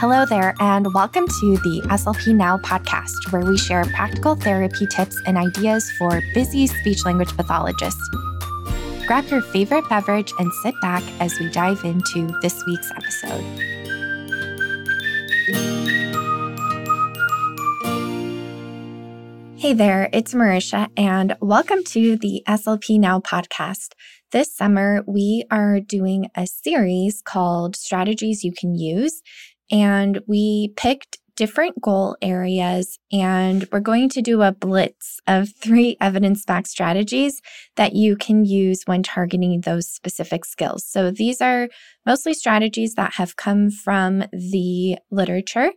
Hello there, and welcome to the SLP Now podcast, where we share practical therapy tips and ideas for busy speech language pathologists. Grab your favorite beverage and sit back as we dive into this week's episode. Hey there, it's Marisha, and welcome to the SLP Now podcast. This summer, we are doing a series called Strategies You Can Use, and we picked different goal areas and we're going to do a blitz of three evidence backed strategies that you can use when targeting those specific skills. So these are mostly strategies that have come from the literature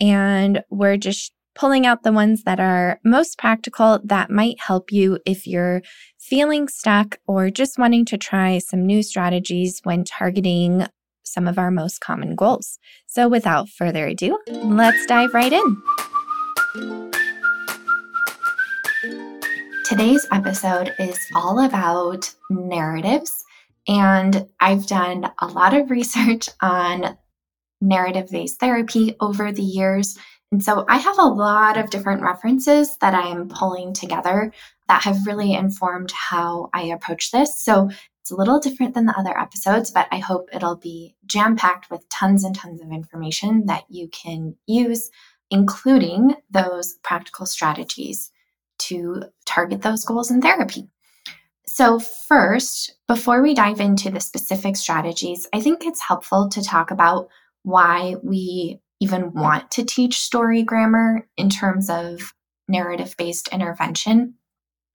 and we're just pulling out the ones that are most practical that might help you if you're feeling stuck or just wanting to try some new strategies when targeting some of our most common goals. So, without further ado, let's dive right in. Today's episode is all about narratives, and I've done a lot of research on narrative based therapy over the years. And so I have a lot of different references that I'm pulling together that have really informed how I approach this. So it's a little different than the other episodes, but I hope it'll be jam packed with tons and tons of information that you can use, including those practical strategies to target those goals in therapy. So, first, before we dive into the specific strategies, I think it's helpful to talk about why we even want to teach story grammar in terms of narrative based intervention.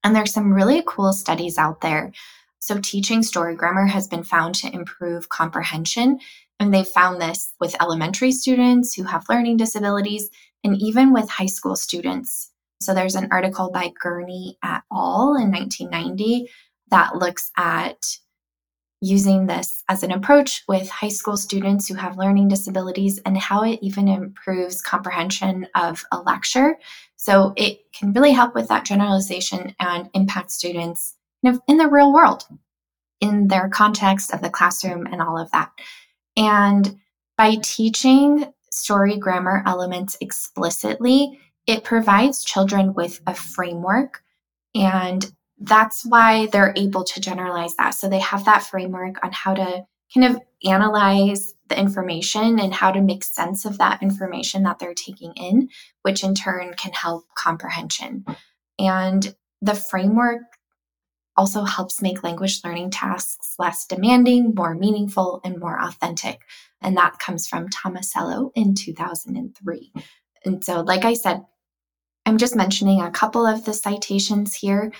And there's some really cool studies out there so, teaching story grammar has been found to improve comprehension. And they found this with elementary students who have learning disabilities and even with high school students. So, there's an article by Gurney et al. in 1990 that looks at using this as an approach with high school students who have learning disabilities and how it even improves comprehension of a lecture. So it can really help with that generalization and impact students in the real world, in their context of the classroom and all of that. And by teaching story grammar elements explicitly, it provides children with a framework. And that's why they're able to generalize that. So they have that framework on how to kind of analyze the information and how to make sense of that information that they're taking in, which in turn can help comprehension. And the framework also helps make language learning tasks less demanding, more meaningful, and more authentic. And that comes from Tomasello in 2003. And so, like I said, I'm just mentioning a couple of the citations here,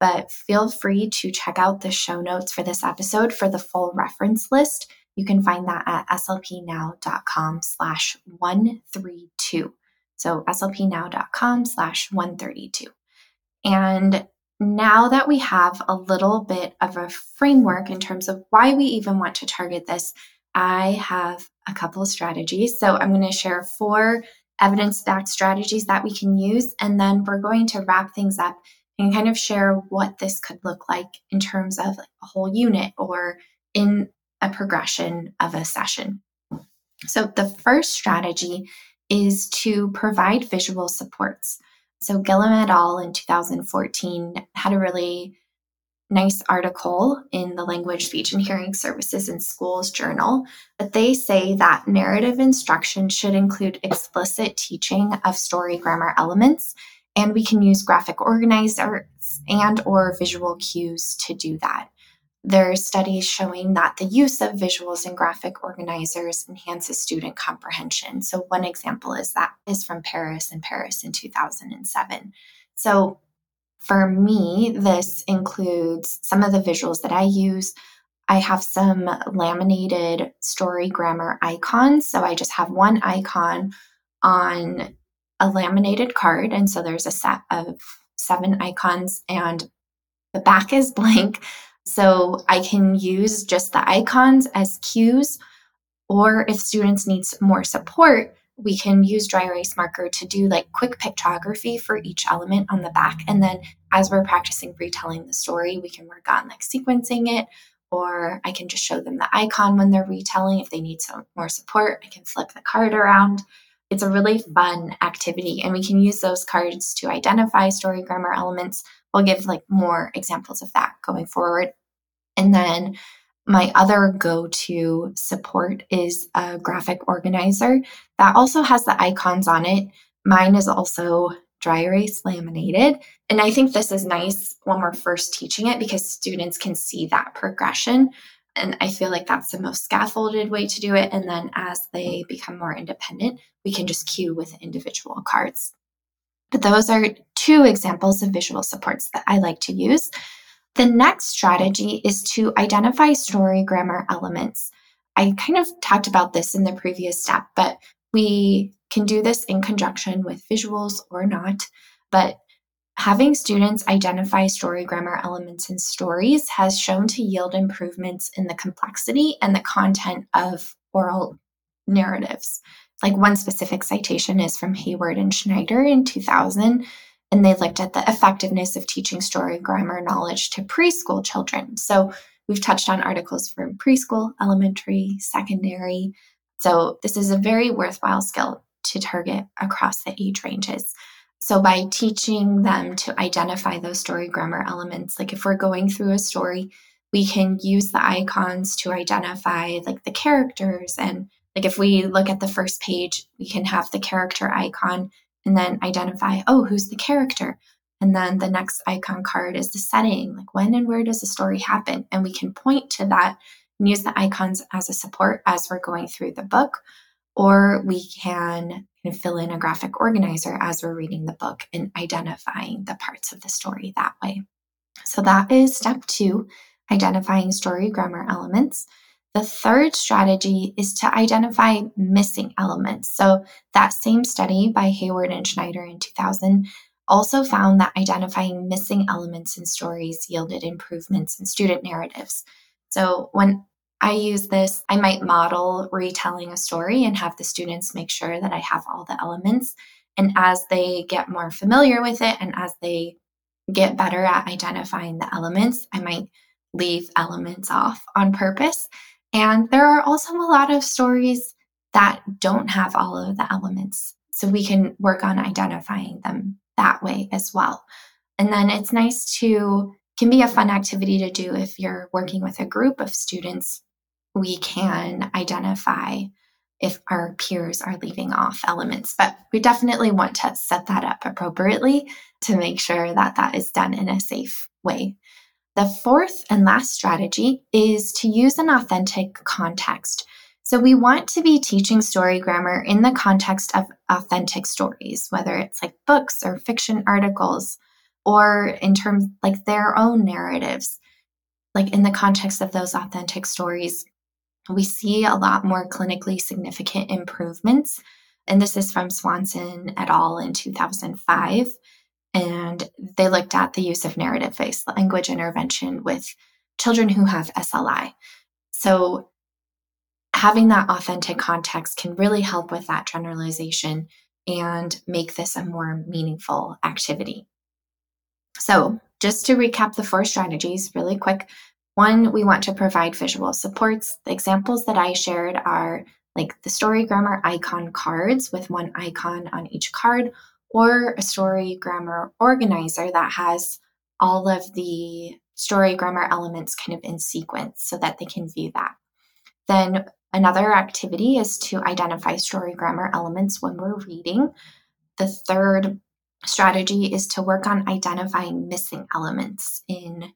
but feel free to check out the show notes for this episode for the full reference list. You can find that at slpnow.com slash 132. So slpnow.com slash 132. And now that we have a little bit of a framework in terms of why we even want to target this, I have a couple of strategies. So I'm going to share four evidence backed strategies that we can use. And then we're going to wrap things up and kind of share what this could look like in terms of a whole unit or in a progression of a session. So the first strategy is to provide visual supports. So Gillam et al. in 2014 had a really nice article in the Language, Speech, and Hearing Services in Schools Journal. But they say that narrative instruction should include explicit teaching of story grammar elements, and we can use graphic organizers and or visual cues to do that. There are studies showing that the use of visuals and graphic organizers enhances student comprehension. So, one example is that is from Paris and Paris in 2007. So, for me, this includes some of the visuals that I use. I have some laminated story grammar icons. So, I just have one icon on a laminated card. And so, there's a set of seven icons, and the back is blank. So I can use just the icons as cues, or if students need more support, we can use dry erase marker to do like quick pictography for each element on the back. And then as we're practicing retelling the story, we can work on like sequencing it or I can just show them the icon when they're retelling. If they need some more support, I can flip the card around. It's a really fun activity, and we can use those cards to identify story grammar elements. We'll give like more examples of that going forward. And then my other go to support is a graphic organizer that also has the icons on it. Mine is also dry erase laminated. And I think this is nice when we're first teaching it because students can see that progression. And I feel like that's the most scaffolded way to do it. And then as they become more independent, we can just cue with individual cards. But those are two examples of visual supports that I like to use. The next strategy is to identify story grammar elements. I kind of talked about this in the previous step, but we can do this in conjunction with visuals or not, but having students identify story grammar elements in stories has shown to yield improvements in the complexity and the content of oral narratives. Like one specific citation is from Hayward and Schneider in 2000, and they looked at the effectiveness of teaching story grammar knowledge to preschool children. So we've touched on articles from preschool, elementary, secondary. So this is a very worthwhile skill to target across the age ranges. So, by teaching them to identify those story grammar elements, like if we're going through a story, we can use the icons to identify like the characters. And like if we look at the first page, we can have the character icon and then identify, oh, who's the character? And then the next icon card is the setting, like when and where does the story happen? And we can point to that and use the icons as a support as we're going through the book or we can fill in a graphic organizer as we're reading the book and identifying the parts of the story that way. So that is step two, identifying story grammar elements. The third strategy is to identify missing elements. So that same study by Hayward and Schneider in 2000 also found that identifying missing elements in stories yielded improvements in student narratives. So when I use this, I might model retelling a story and have the students make sure that I have all the elements. And as they get more familiar with it and as they get better at identifying the elements, I might leave elements off on purpose. And there are also a lot of stories that don't have all of the elements. So we can work on identifying them that way as well. And then it's nice to, can be a fun activity to do if you're working with a group of students we can identify if our peers are leaving off elements. But we definitely want to set that up appropriately to make sure that that is done in a safe way. The fourth and last strategy is to use an authentic context. So, we want to be teaching story grammar in the context of authentic stories, whether it's like books or fiction articles, or in terms like their own narratives. Like in the context of those authentic stories, we see a lot more clinically significant improvements. And this is from Swanson et al. in 2005. And they looked at the use of narrative based language intervention with children who have SLI. So, having that authentic context can really help with that generalization and make this a more meaningful activity. So, just to recap the four strategies really quick one, we want to provide visual supports. The examples that I shared are like the story grammar icon cards with one icon on each card, or a story grammar organizer that has all of the story grammar elements kind of in sequence so that they can view that. Then another activity is to identify story grammar elements when we're reading. The third strategy is to work on identifying missing elements in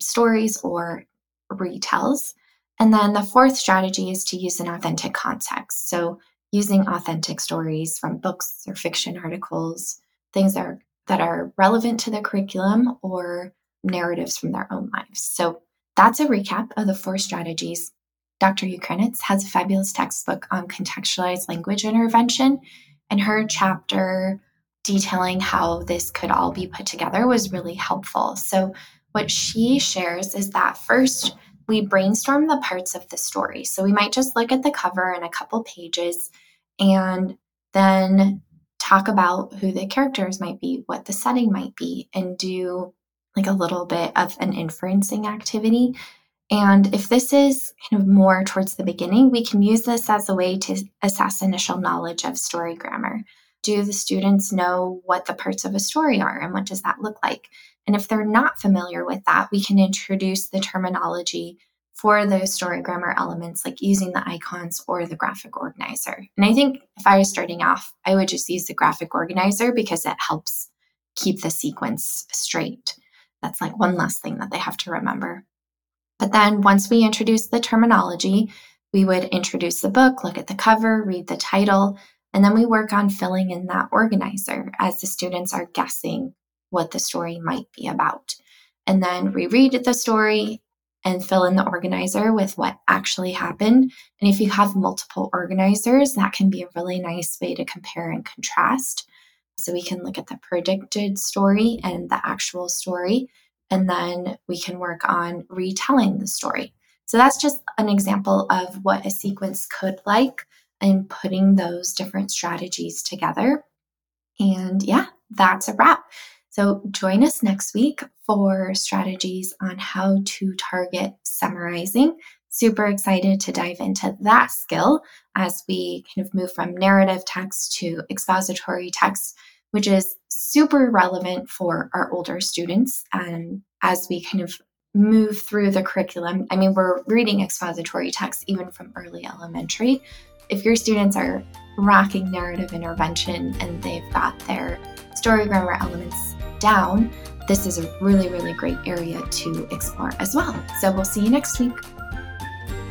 stories or retells. And then the fourth strategy is to use an authentic context. So using authentic stories from books or fiction articles, things that are, that are relevant to the curriculum or narratives from their own lives. So that's a recap of the four strategies. Dr. Ukrainetz has a fabulous textbook on contextualized language intervention, and her chapter detailing how this could all be put together was really helpful. So what she shares is that first, we brainstorm the parts of the story. So we might just look at the cover and a couple pages and then talk about who the characters might be, what the setting might be, and do like a little bit of an inferencing activity. And if this is kind of more towards the beginning, we can use this as a way to assess initial knowledge of story grammar. Do the students know what the parts of a story are and what does that look like? And if they're not familiar with that, we can introduce the terminology for those story grammar elements, like using the icons or the graphic organizer. And I think if I was starting off, I would just use the graphic organizer because it helps keep the sequence straight. That's like one last thing that they have to remember. But then once we introduce the terminology, we would introduce the book, look at the cover, read the title, and then we work on filling in that organizer as the students are guessing what the story might be about. And then reread the story and fill in the organizer with what actually happened. And if you have multiple organizers, that can be a really nice way to compare and contrast. So we can look at the predicted story and the actual story, and then we can work on retelling the story. So that's just an example of what a sequence could like and putting those different strategies together. And yeah, that's a wrap. So join us next week for strategies on how to target summarizing. Super excited to dive into that skill as we kind of move from narrative text to expository text, which is super relevant for our older students. And as we kind of move through the curriculum, I mean, we're reading expository text even from early elementary. If your students are rocking narrative intervention and they've got their story grammar elements down, this is a really, really great area to explore as well. So we'll see you next week.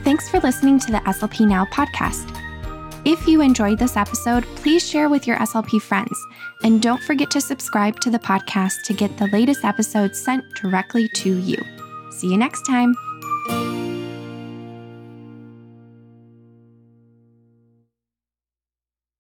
Thanks for listening to the SLP Now podcast. If you enjoyed this episode, please share with your SLP friends. And don't forget to subscribe to the podcast to get the latest episodes sent directly to you. See you next time.